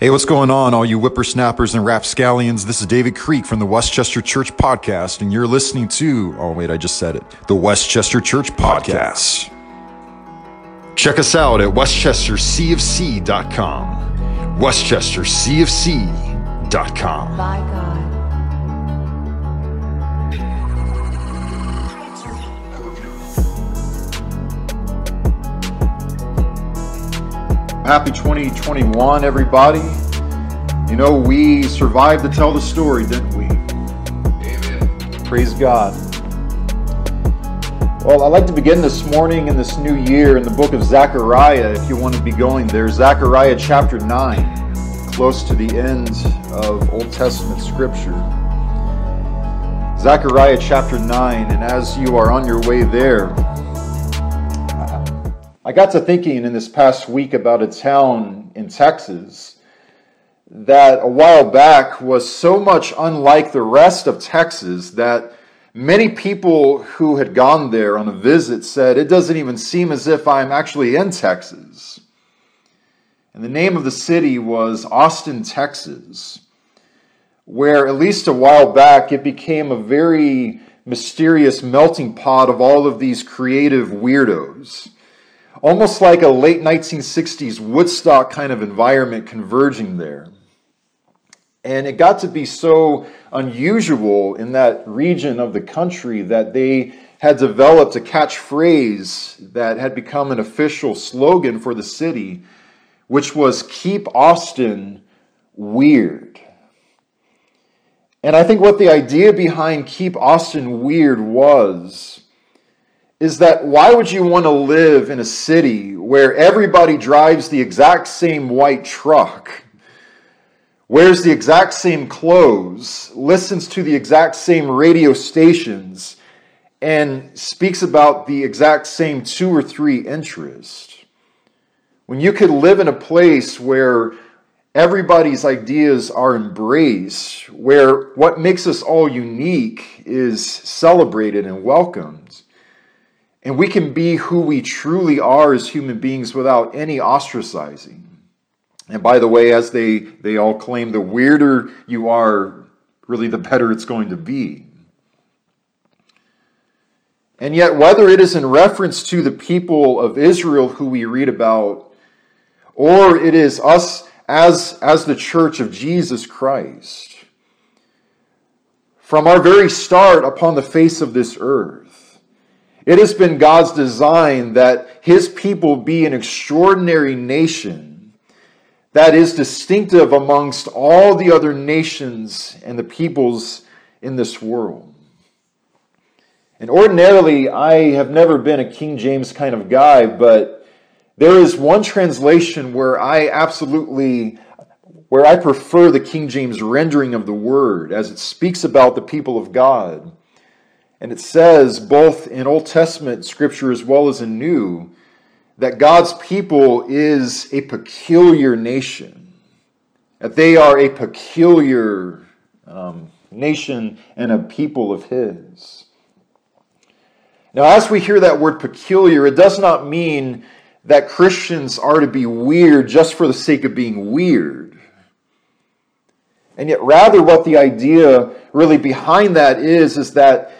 Hey, what's going on, all you whippersnappers and rapscallions? This is David Creek from the Westchester Church Podcast, and you're listening to, oh, wait, I just said it, the Westchester Church Podcast. Check us out at westchestercfc.com. westchestercfc.com. By God. Happy 2021, everybody. You know, we survived to tell the story, didn't we? Amen. Praise God. Well, I'd like to begin this morning in this new year in the book of Zechariah, if you want to be going there. Zechariah chapter 9, close to the end of Old Testament scripture. Zechariah chapter 9, and as you are on your way there, I got to thinking in this past week about a town in Texas that a while back was so much unlike the rest of Texas that many people who had gone there on a visit said, It doesn't even seem as if I'm actually in Texas. And the name of the city was Austin, Texas, where at least a while back it became a very mysterious melting pot of all of these creative weirdos almost like a late 1960s Woodstock kind of environment converging there. And it got to be so unusual in that region of the country that they had developed a catchphrase that had become an official slogan for the city, which was Keep Austin Weird. And I think what the idea behind Keep Austin Weird was is that why would you want to live in a city where everybody drives the exact same white truck, wears the exact same clothes, listens to the exact same radio stations, and speaks about the exact same two or three interests? When you could live in a place where everybody's ideas are embraced, where what makes us all unique is celebrated and welcomed and we can be who we truly are as human beings without any ostracizing. And by the way, as they, they all claim, the weirder you are, really the better it's going to be. And yet, whether it is in reference to the people of Israel who we read about, or it is us as, as the church of Jesus Christ, from our very start upon the face of this earth, it has been God's design that his people be an extraordinary nation that is distinctive amongst all the other nations and the peoples in this world. And ordinarily, I have never been a King James kind of guy, but there is one translation where I absolutely where I prefer the King James rendering of the word as it speaks about the people of God. And it says, both in Old Testament scripture as well as in New, that God's people is a peculiar nation, that they are a peculiar um, nation and a people of His. Now, as we hear that word peculiar, it does not mean that Christians are to be weird just for the sake of being weird. And yet, rather, what the idea really behind that is, is that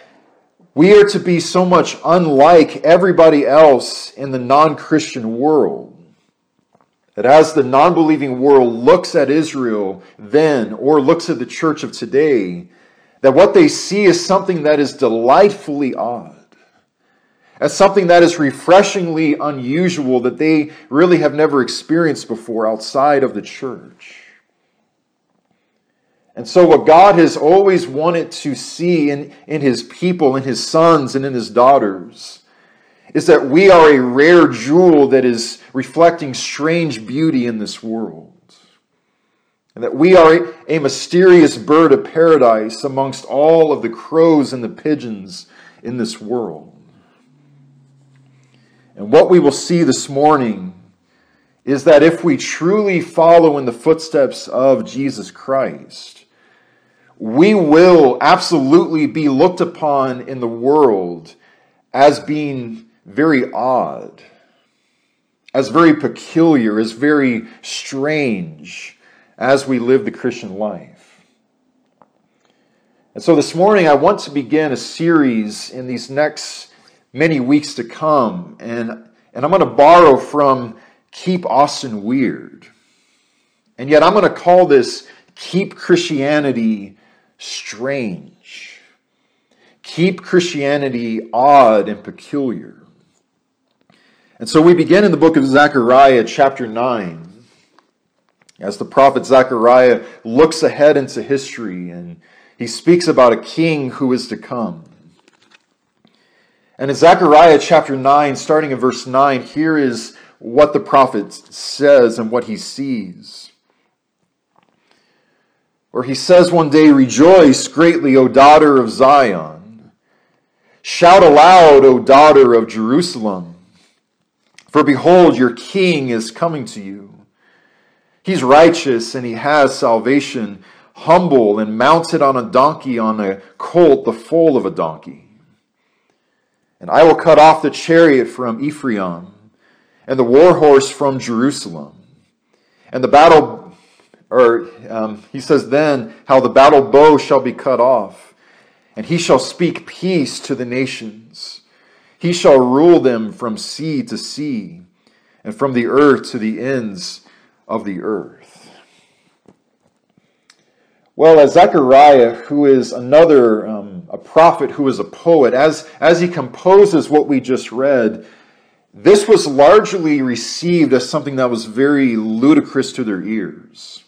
we are to be so much unlike everybody else in the non Christian world that as the non believing world looks at Israel then or looks at the church of today, that what they see is something that is delightfully odd, as something that is refreshingly unusual that they really have never experienced before outside of the church. And so, what God has always wanted to see in, in his people, in his sons, and in his daughters is that we are a rare jewel that is reflecting strange beauty in this world. And that we are a, a mysterious bird of paradise amongst all of the crows and the pigeons in this world. And what we will see this morning is that if we truly follow in the footsteps of Jesus Christ, we will absolutely be looked upon in the world as being very odd, as very peculiar, as very strange, as we live the Christian life. And so this morning, I want to begin a series in these next many weeks to come. And, and I'm going to borrow from Keep Austin Weird. And yet, I'm going to call this Keep Christianity Strange. Keep Christianity odd and peculiar. And so we begin in the book of Zechariah, chapter 9, as the prophet Zechariah looks ahead into history and he speaks about a king who is to come. And in Zechariah chapter 9, starting in verse 9, here is what the prophet says and what he sees. Where he says one day, Rejoice greatly, O daughter of Zion. Shout aloud, O daughter of Jerusalem. For behold, your king is coming to you. He's righteous and he has salvation, humble and mounted on a donkey, on a colt, the foal of a donkey. And I will cut off the chariot from Ephraim and the war horse from Jerusalem. And the battle, or um, he says then, how the battle bow shall be cut off, and he shall speak peace to the nations. He shall rule them from sea to sea, and from the earth to the ends of the earth. Well, as Zechariah, who is another um, a prophet who is a poet, as, as he composes what we just read, this was largely received as something that was very ludicrous to their ears,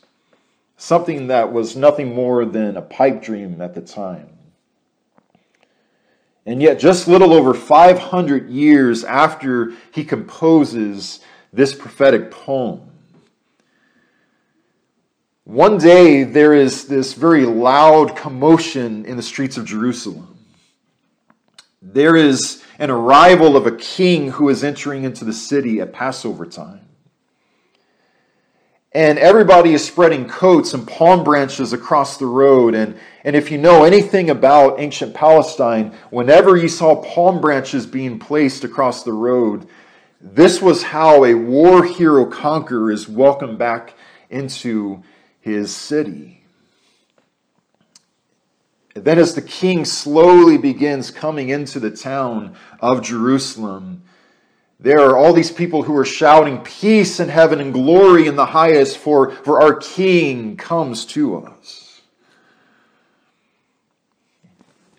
something that was nothing more than a pipe dream at the time. And yet, just little over 500 years after he composes this prophetic poem, one day there is this very loud commotion in the streets of Jerusalem. There is an arrival of a king who is entering into the city at Passover time. And everybody is spreading coats and palm branches across the road. And, and if you know anything about ancient Palestine, whenever you saw palm branches being placed across the road, this was how a war hero conqueror is welcomed back into his city. And then, as the king slowly begins coming into the town of Jerusalem, there are all these people who are shouting, Peace in heaven and glory in the highest, for, for our king comes to us.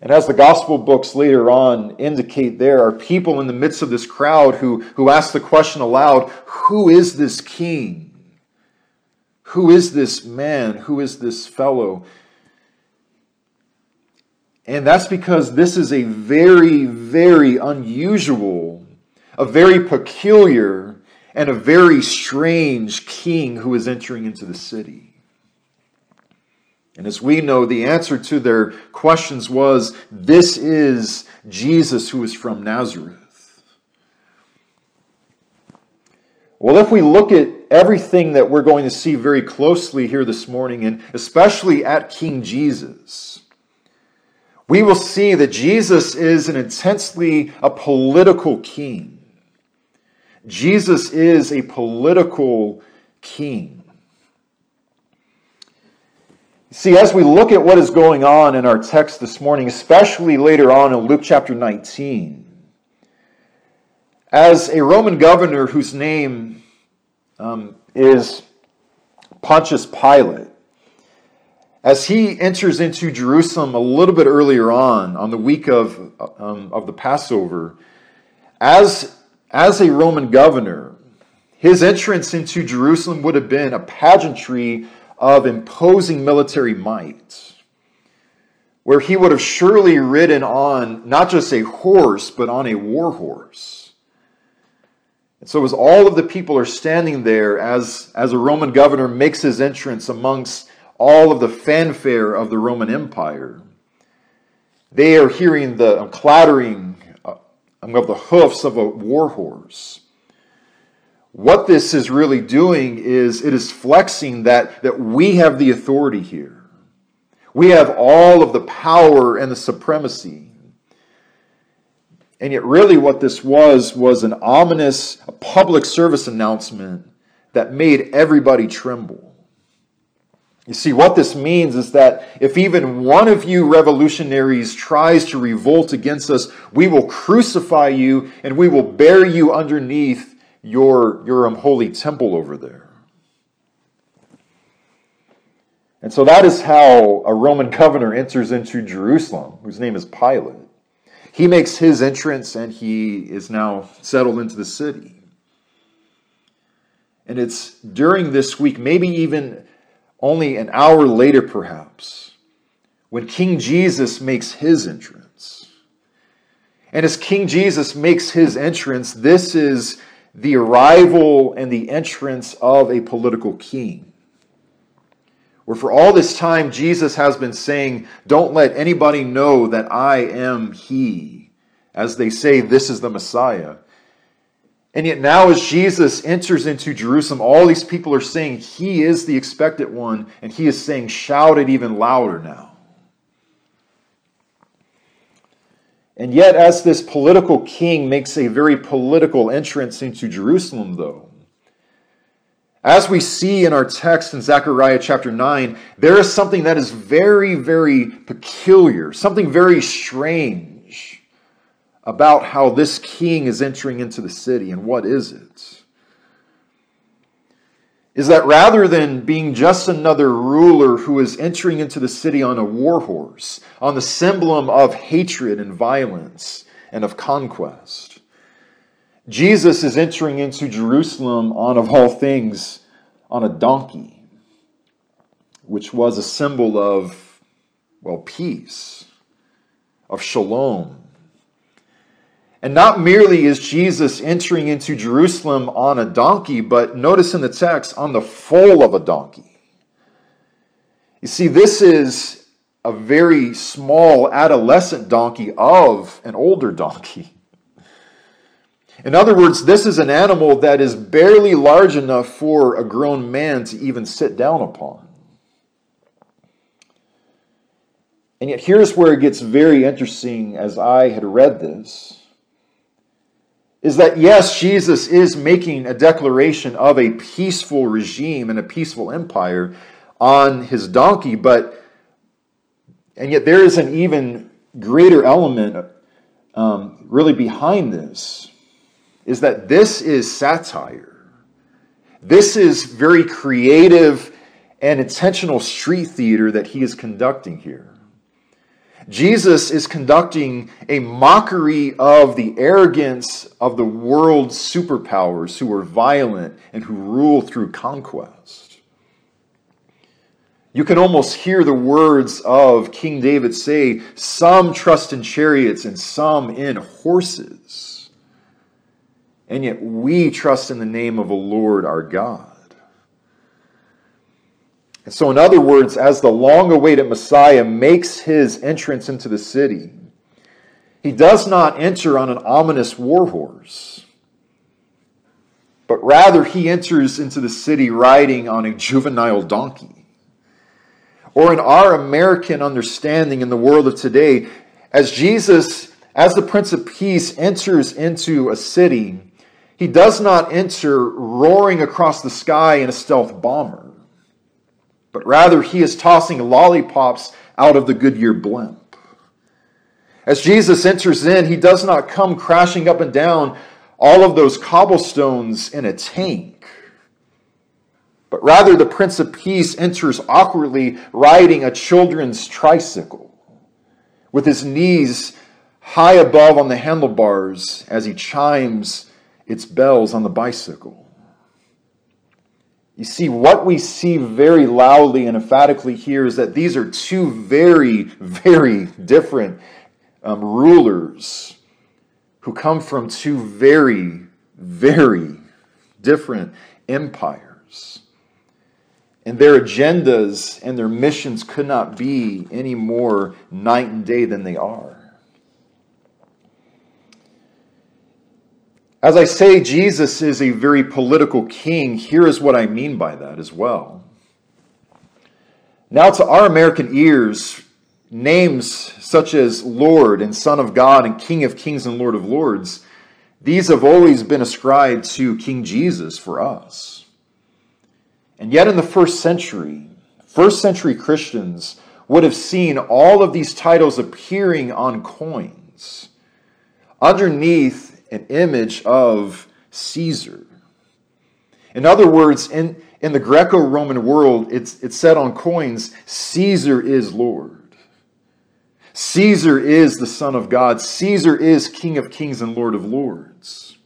And as the gospel books later on indicate, there are people in the midst of this crowd who, who ask the question aloud Who is this king? Who is this man? Who is this fellow? And that's because this is a very, very unusual, a very peculiar, and a very strange king who is entering into the city. And as we know, the answer to their questions was this is Jesus who is from Nazareth. Well, if we look at everything that we're going to see very closely here this morning, and especially at King Jesus, we will see that Jesus is an intensely a political king. Jesus is a political king. See, as we look at what is going on in our text this morning, especially later on in Luke chapter 19, as a Roman governor whose name um, is Pontius Pilate. As he enters into Jerusalem a little bit earlier on, on the week of, um, of the Passover, as, as a Roman governor, his entrance into Jerusalem would have been a pageantry of imposing military might, where he would have surely ridden on not just a horse, but on a war horse. And so, as all of the people are standing there, as, as a Roman governor makes his entrance amongst all of the fanfare of the Roman Empire, they are hearing the clattering uh, of the hoofs of a war horse. What this is really doing is it is flexing that, that we have the authority here. We have all of the power and the supremacy. And yet, really, what this was was an ominous public service announcement that made everybody tremble. You see, what this means is that if even one of you revolutionaries tries to revolt against us, we will crucify you and we will bury you underneath your, your um, unholy temple over there. And so that is how a Roman governor enters into Jerusalem, whose name is Pilate. He makes his entrance and he is now settled into the city. And it's during this week, maybe even only an hour later, perhaps, when King Jesus makes his entrance. And as King Jesus makes his entrance, this is the arrival and the entrance of a political king. Where for all this time, Jesus has been saying, Don't let anybody know that I am He. As they say, This is the Messiah. And yet, now as Jesus enters into Jerusalem, all these people are saying, He is the expected one. And He is saying, Shout it even louder now. And yet, as this political king makes a very political entrance into Jerusalem, though, as we see in our text in Zechariah chapter 9, there is something that is very, very peculiar, something very strange about how this king is entering into the city. And what is it? Is that rather than being just another ruler who is entering into the city on a war horse, on the symbol of hatred and violence and of conquest, Jesus is entering into Jerusalem on, of all things, on a donkey, which was a symbol of, well, peace, of shalom. And not merely is Jesus entering into Jerusalem on a donkey, but notice in the text, on the foal of a donkey. You see, this is a very small adolescent donkey of an older donkey. In other words, this is an animal that is barely large enough for a grown man to even sit down upon. And yet, here's where it gets very interesting as I had read this is that yes, Jesus is making a declaration of a peaceful regime and a peaceful empire on his donkey, but and yet there is an even greater element um, really behind this is that this is satire. This is very creative and intentional street theater that he is conducting here. Jesus is conducting a mockery of the arrogance of the world's superpowers who are violent and who rule through conquest. You can almost hear the words of King David say, Some trust in chariots and some in horses and yet we trust in the name of the Lord our God. And so, in other words, as the long awaited Messiah makes his entrance into the city, he does not enter on an ominous war horse, but rather he enters into the city riding on a juvenile donkey. Or, in our American understanding in the world of today, as Jesus, as the Prince of Peace, enters into a city, he does not enter roaring across the sky in a stealth bomber, but rather he is tossing lollipops out of the Goodyear blimp. As Jesus enters in, he does not come crashing up and down all of those cobblestones in a tank, but rather the Prince of Peace enters awkwardly riding a children's tricycle with his knees high above on the handlebars as he chimes its bells on the bicycle. You see, what we see very loudly and emphatically here is that these are two very, very different um, rulers who come from two very, very different empires. And their agendas and their missions could not be any more night and day than they are. As I say, Jesus is a very political king. Here is what I mean by that as well. Now, to our American ears, names such as Lord and Son of God and King of Kings and Lord of Lords, these have always been ascribed to King Jesus for us. And yet, in the first century, first century Christians would have seen all of these titles appearing on coins underneath an image of Caesar. In other words, in, in the Greco Roman world, it's, it's said on coins Caesar is Lord. Caesar is the Son of God. Caesar is King of kings and Lord of lords.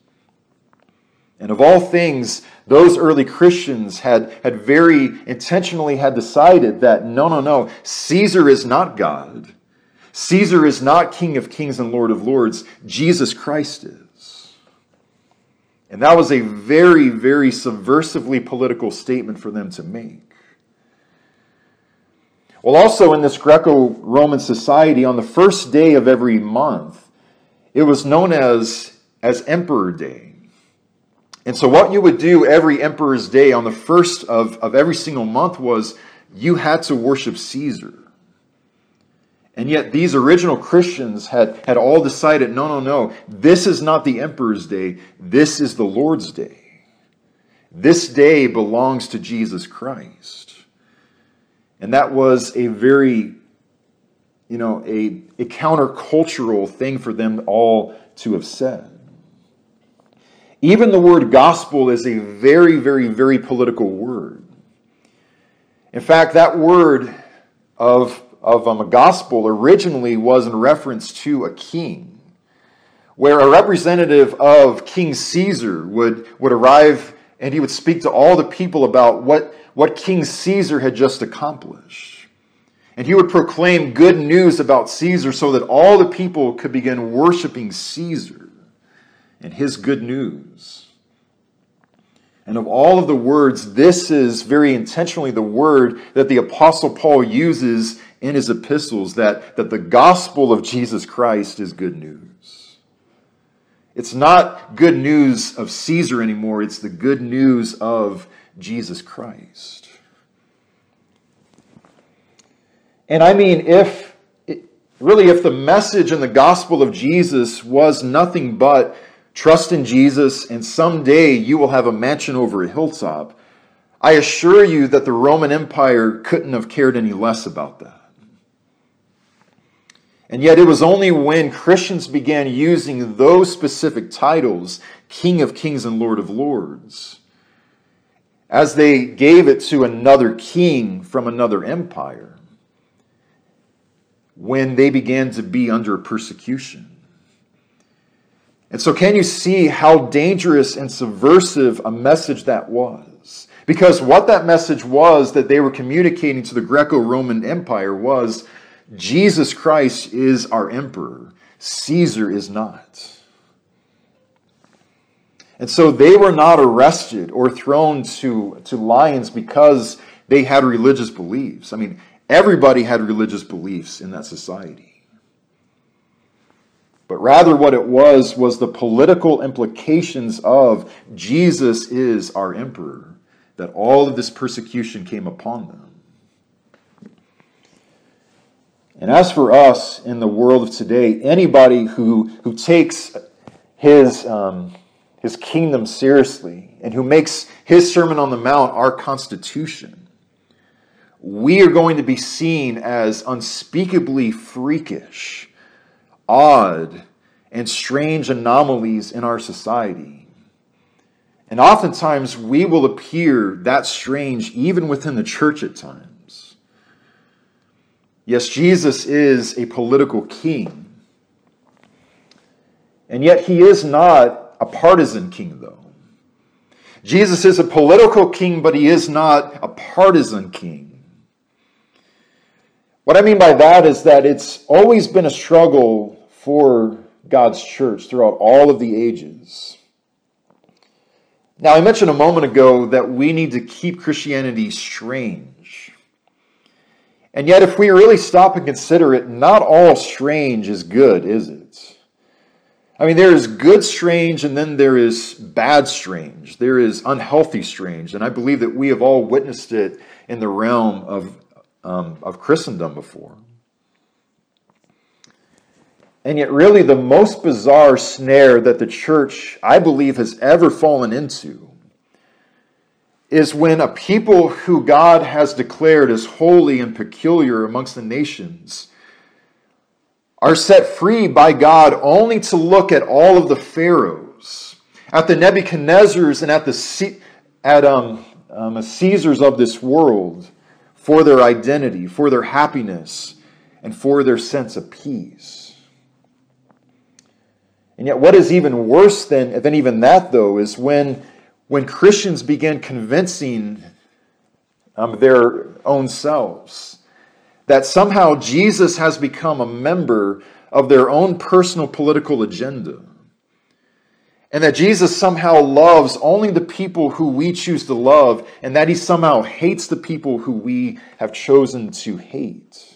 And of all things, those early Christians had, had very intentionally had decided that no, no, no, Caesar is not God. Caesar is not King of kings and Lord of lords. Jesus Christ is. And that was a very, very subversively political statement for them to make. Well, also in this Greco Roman society, on the first day of every month, it was known as, as Emperor Day. And so, what you would do every Emperor's Day on the first of, of every single month was you had to worship Caesar. And yet, these original Christians had, had all decided no, no, no, this is not the Emperor's Day, this is the Lord's Day. This day belongs to Jesus Christ. And that was a very, you know, a, a countercultural thing for them all to have said. Even the word gospel is a very, very, very political word. In fact, that word of, of um, a gospel originally was in reference to a king, where a representative of King Caesar would, would arrive and he would speak to all the people about what what King Caesar had just accomplished. And he would proclaim good news about Caesar so that all the people could begin worshiping Caesar and his good news. And of all of the words, this is very intentionally the word that the Apostle Paul uses in his epistles that, that the gospel of Jesus Christ is good news. It's not good news of Caesar anymore, it's the good news of Jesus Christ. And I mean, if really, if the message in the gospel of Jesus was nothing but trust in Jesus and someday you will have a mansion over a hilltop, I assure you that the Roman Empire couldn't have cared any less about that. And yet, it was only when Christians began using those specific titles, King of Kings and Lord of Lords, as they gave it to another king from another empire when they began to be under persecution. And so, can you see how dangerous and subversive a message that was? Because what that message was that they were communicating to the Greco Roman Empire was Jesus Christ is our emperor, Caesar is not. And so they were not arrested or thrown to, to lions because they had religious beliefs. I mean, everybody had religious beliefs in that society. But rather, what it was was the political implications of Jesus is our emperor, that all of this persecution came upon them. And as for us in the world of today, anybody who, who takes his, um, his kingdom seriously and who makes his Sermon on the Mount our constitution, we are going to be seen as unspeakably freakish, odd, and strange anomalies in our society. And oftentimes we will appear that strange even within the church at times. Yes, Jesus is a political king. And yet he is not a partisan king, though. Jesus is a political king, but he is not a partisan king. What I mean by that is that it's always been a struggle for God's church throughout all of the ages. Now, I mentioned a moment ago that we need to keep Christianity strange. And yet, if we really stop and consider it, not all strange is good, is it? I mean, there is good strange and then there is bad strange. There is unhealthy strange. And I believe that we have all witnessed it in the realm of, um, of Christendom before. And yet, really, the most bizarre snare that the church, I believe, has ever fallen into is when a people who God has declared as holy and peculiar amongst the nations are set free by God only to look at all of the pharaohs, at the Nebuchadnezzars and at the at um, um, Caesars of this world for their identity, for their happiness, and for their sense of peace. And yet, what is even worse than, than even that, though, is when, when Christians begin convincing um, their own selves that somehow Jesus has become a member of their own personal political agenda. And that Jesus somehow loves only the people who we choose to love, and that he somehow hates the people who we have chosen to hate.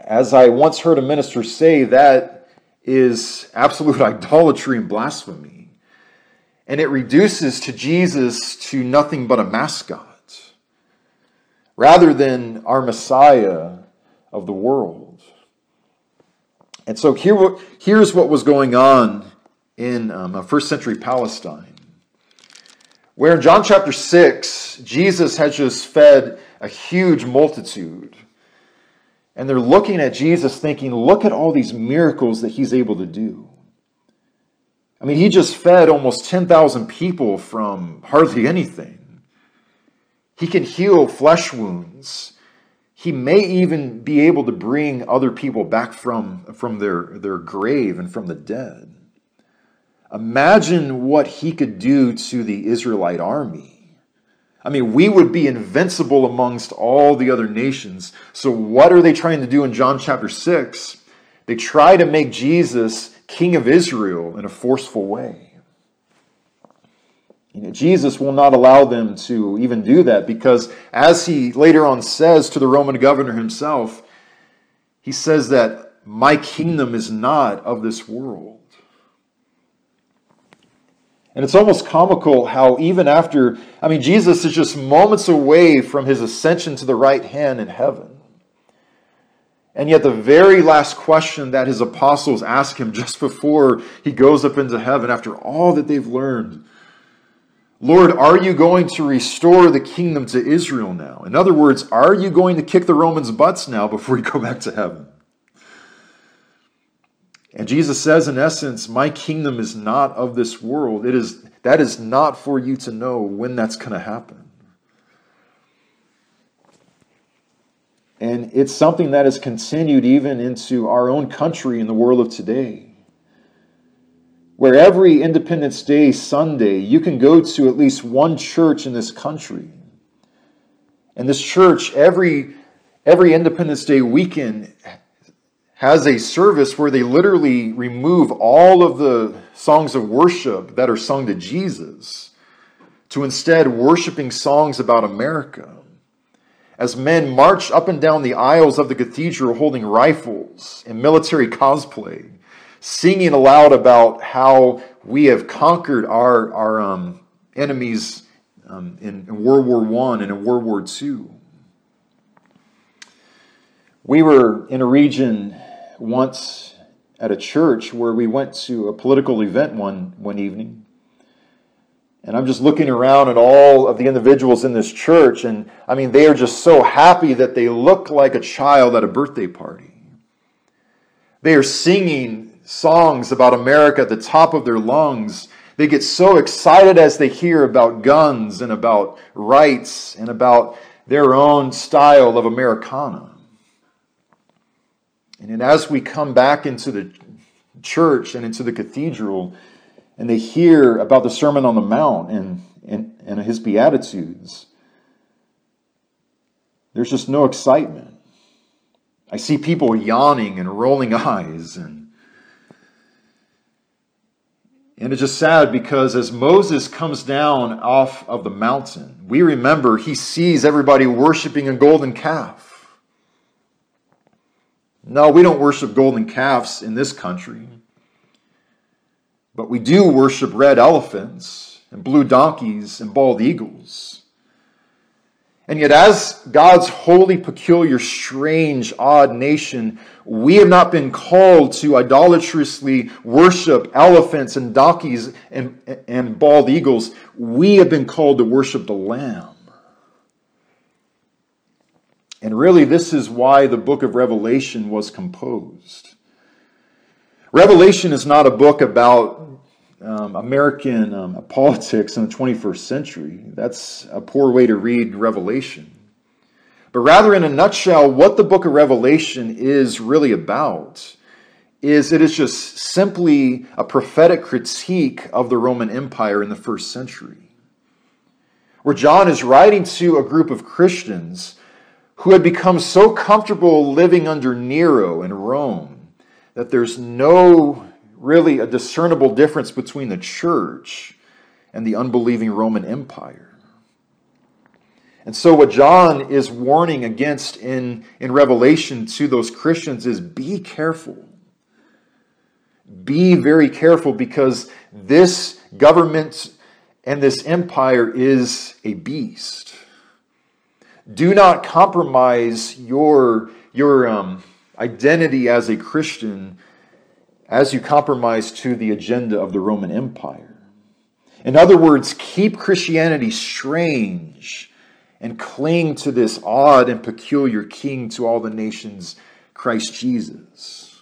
As I once heard a minister say, that is absolute idolatry and blasphemy. And it reduces to Jesus to nothing but a mascot rather than our Messiah of the world. And so here, here's what was going on in um, first century Palestine, where in John chapter 6, Jesus had just fed a huge multitude. And they're looking at Jesus thinking, look at all these miracles that he's able to do. I mean, he just fed almost 10,000 people from hardly anything. He can heal flesh wounds. He may even be able to bring other people back from, from their, their grave and from the dead. Imagine what he could do to the Israelite army. I mean, we would be invincible amongst all the other nations. So, what are they trying to do in John chapter 6? They try to make Jesus king of Israel in a forceful way. You know, Jesus will not allow them to even do that because, as he later on says to the Roman governor himself, he says that my kingdom is not of this world. And it's almost comical how, even after, I mean, Jesus is just moments away from his ascension to the right hand in heaven. And yet, the very last question that his apostles ask him just before he goes up into heaven, after all that they've learned, Lord, are you going to restore the kingdom to Israel now? In other words, are you going to kick the Romans' butts now before you go back to heaven? And Jesus says, in essence, my kingdom is not of this world. It is, that is not for you to know when that's going to happen. And it's something that has continued even into our own country in the world of today where every Independence Day Sunday you can go to at least one church in this country. And this church, every, every Independence Day weekend, has a service where they literally remove all of the songs of worship that are sung to Jesus to instead worshiping songs about America. As men marched up and down the aisles of the cathedral holding rifles and military cosplay, singing aloud about how we have conquered our, our um, enemies um, in, in World War I and in World War II. We were in a region once at a church where we went to a political event one, one evening. And I'm just looking around at all of the individuals in this church, and I mean, they are just so happy that they look like a child at a birthday party. They are singing songs about America at the top of their lungs. They get so excited as they hear about guns and about rights and about their own style of Americana. And as we come back into the church and into the cathedral, and they hear about the Sermon on the Mount and, and, and his Beatitudes, there's just no excitement. I see people yawning and rolling eyes and and it's just sad because as Moses comes down off of the mountain, we remember he sees everybody worshiping a golden calf. No, we don't worship golden calves in this country. But we do worship red elephants and blue donkeys and bald eagles. And yet, as God's holy, peculiar, strange, odd nation, we have not been called to idolatrously worship elephants and donkeys and, and bald eagles. We have been called to worship the Lamb. And really, this is why the book of Revelation was composed. Revelation is not a book about um, American um, politics in the 21st century. That's a poor way to read Revelation. But rather, in a nutshell, what the book of Revelation is really about is it is just simply a prophetic critique of the Roman Empire in the first century. Where John is writing to a group of Christians who had become so comfortable living under Nero and Rome that there's no really a discernible difference between the church and the unbelieving Roman Empire. And so, what John is warning against in, in Revelation to those Christians is be careful. Be very careful because this government and this empire is a beast. Do not compromise your, your um, identity as a Christian as you compromise to the agenda of the Roman Empire. In other words, keep Christianity strange and cling to this odd and peculiar king to all the nations, Christ Jesus.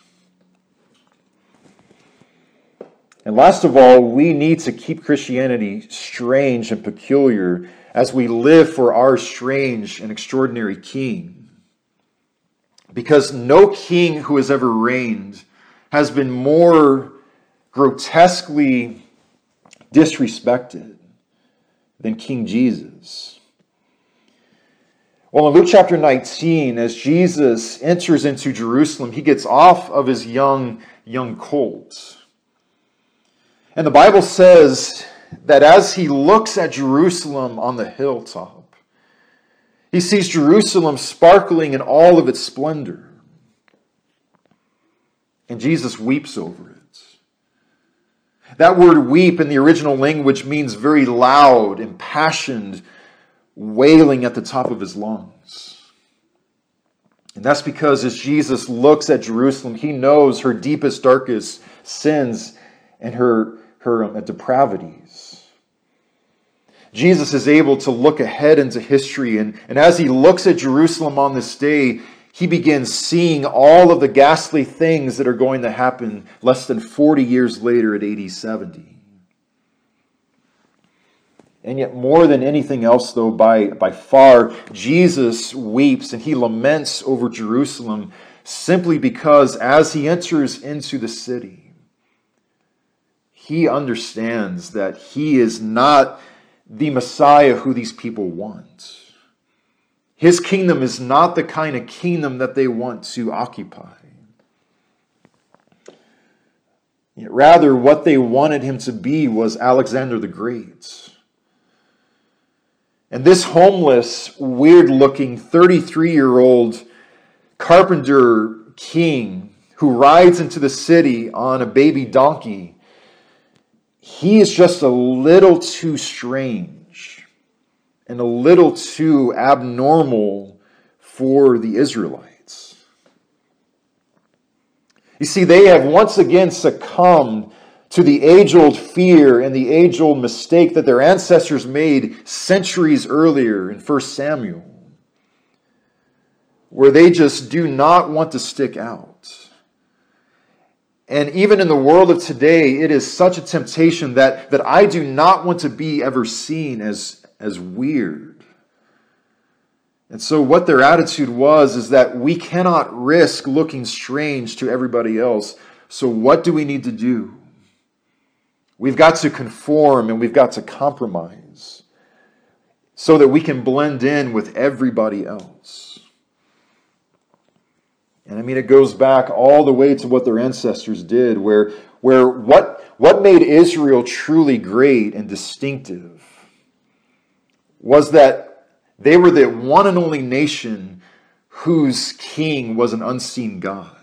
And last of all, we need to keep Christianity strange and peculiar as we live for our strange and extraordinary king. Because no king who has ever reigned has been more grotesquely disrespected than King Jesus. Well, in Luke chapter 19, as Jesus enters into Jerusalem, he gets off of his young, young colt. And the Bible says that as he looks at Jerusalem on the hilltop, he sees Jerusalem sparkling in all of its splendor. And Jesus weeps over it. That word weep in the original language means very loud, impassioned, wailing at the top of his lungs. And that's because as Jesus looks at Jerusalem, he knows her deepest, darkest sins and her, her um, depravities. Jesus is able to look ahead into history, and, and as he looks at Jerusalem on this day, he begins seeing all of the ghastly things that are going to happen less than 40 years later at AD 70. And yet, more than anything else, though, by, by far, Jesus weeps and he laments over Jerusalem simply because as he enters into the city, he understands that he is not the Messiah who these people want. His kingdom is not the kind of kingdom that they want to occupy. Rather, what they wanted him to be was Alexander the Great. And this homeless, weird looking 33 year old carpenter king who rides into the city on a baby donkey, he is just a little too strange and a little too abnormal for the Israelites. You see, they have once again succumbed to the age old fear and the age old mistake that their ancestors made centuries earlier in 1 Samuel, where they just do not want to stick out. And even in the world of today, it is such a temptation that, that I do not want to be ever seen as, as weird. And so, what their attitude was is that we cannot risk looking strange to everybody else. So, what do we need to do? We've got to conform and we've got to compromise so that we can blend in with everybody else. And I mean, it goes back all the way to what their ancestors did, where, where what, what made Israel truly great and distinctive was that they were the one and only nation whose king was an unseen God.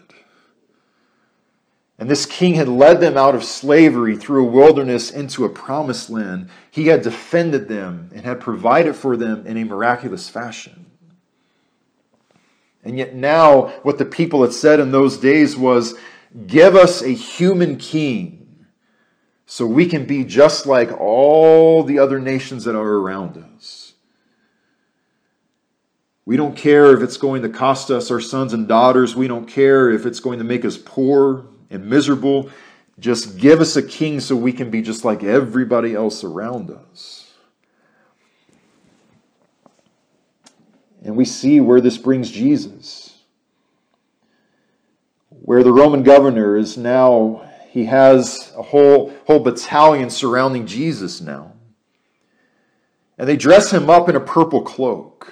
And this king had led them out of slavery through a wilderness into a promised land. He had defended them and had provided for them in a miraculous fashion. And yet, now, what the people had said in those days was, Give us a human king so we can be just like all the other nations that are around us. We don't care if it's going to cost us our sons and daughters. We don't care if it's going to make us poor and miserable. Just give us a king so we can be just like everybody else around us. And we see where this brings Jesus. Where the Roman governor is now, he has a whole, whole battalion surrounding Jesus now. And they dress him up in a purple cloak.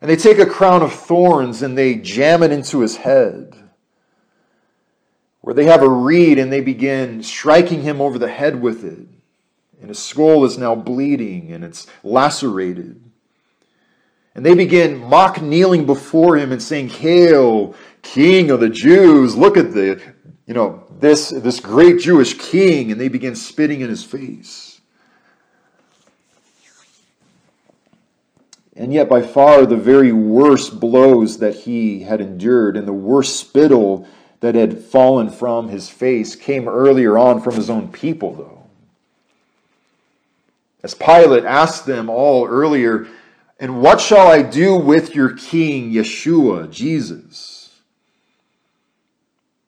And they take a crown of thorns and they jam it into his head where they have a reed and they begin striking him over the head with it. And his skull is now bleeding and it's lacerated. And they begin mock kneeling before him and saying, Hail, King of the Jews. Look at the, you know, this, this great Jewish king. And they begin spitting in his face. And yet, by far, the very worst blows that he had endured and the worst spittle that had fallen from his face came earlier on from his own people, though. As Pilate asked them all earlier, And what shall I do with your king, Yeshua, Jesus?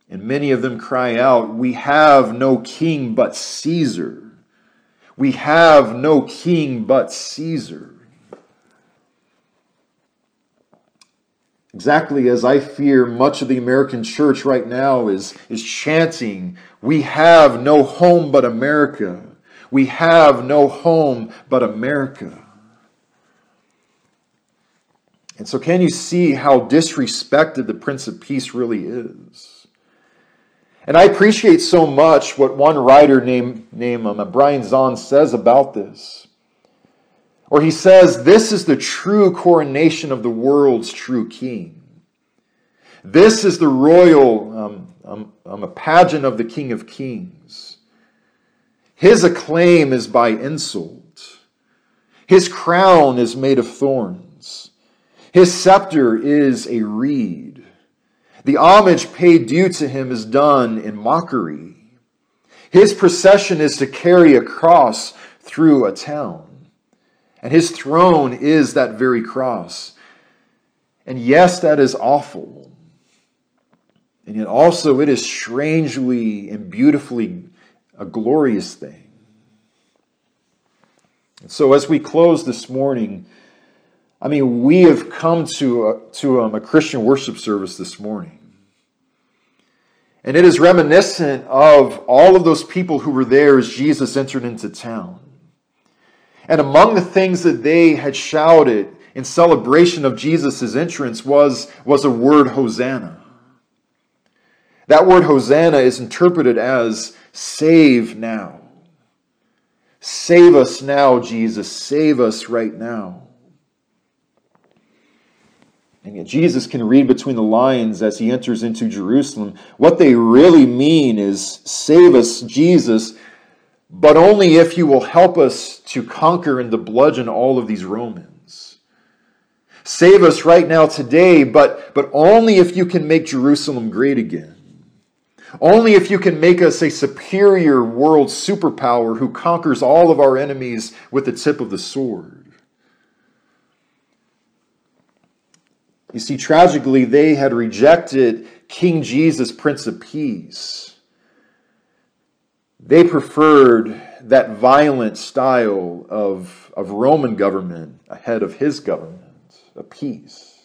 And many of them cry out, We have no king but Caesar. We have no king but Caesar. Exactly as I fear much of the American church right now is, is chanting, We have no home but America. We have no home but America. And so, can you see how disrespected the Prince of Peace really is? And I appreciate so much what one writer named, named um, Brian Zahnd says about this. Or he says, This is the true coronation of the world's true king. This is the royal um, um, um, a pageant of the King of Kings. His acclaim is by insult. His crown is made of thorns. His scepter is a reed. The homage paid due to him is done in mockery. His procession is to carry a cross through a town. And his throne is that very cross. And yes, that is awful. And yet also it is strangely and beautifully a glorious thing. And so as we close this morning, I mean, we have come to a, to um, a Christian worship service this morning. And it is reminiscent of all of those people who were there as Jesus entered into town. And among the things that they had shouted in celebration of Jesus' entrance was, was a word Hosanna. That word Hosanna is interpreted as save now. Save us now, Jesus. Save us right now. And Jesus can read between the lines as he enters into Jerusalem. What they really mean is save us, Jesus, but only if you will help us to conquer and to bludgeon all of these Romans. Save us right now today, but, but only if you can make Jerusalem great again. Only if you can make us a superior world superpower who conquers all of our enemies with the tip of the sword. You see, tragically, they had rejected King Jesus, Prince of Peace. They preferred that violent style of, of Roman government ahead of his government, a peace.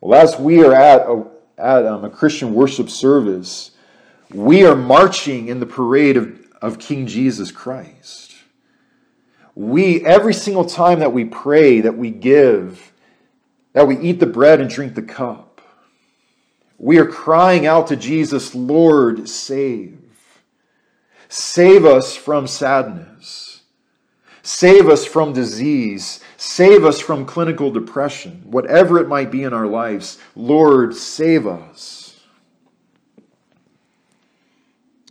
Well, as we are at a, at um, a Christian worship service, we are marching in the parade of, of King Jesus Christ. We, every single time that we pray, that we give, that we eat the bread and drink the cup, we are crying out to Jesus, Lord, save. Save us from sadness. Save us from disease. Save us from clinical depression. Whatever it might be in our lives, Lord, save us.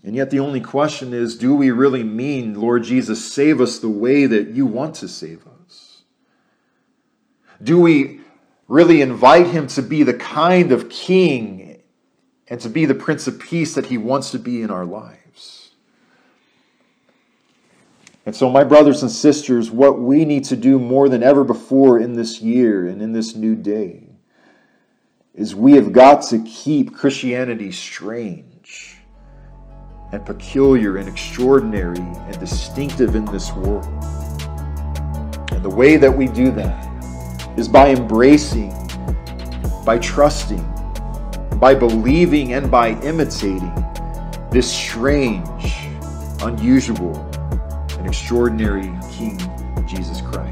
And yet, the only question is do we really mean, Lord Jesus, save us the way that you want to save us? Do we really invite him to be the kind of king and to be the Prince of Peace that he wants to be in our lives? And so, my brothers and sisters, what we need to do more than ever before in this year and in this new day is we have got to keep Christianity strange and peculiar and extraordinary and distinctive in this world. And the way that we do that is by embracing, by trusting, by believing, and by imitating this strange, unusual, and extraordinary King Jesus Christ.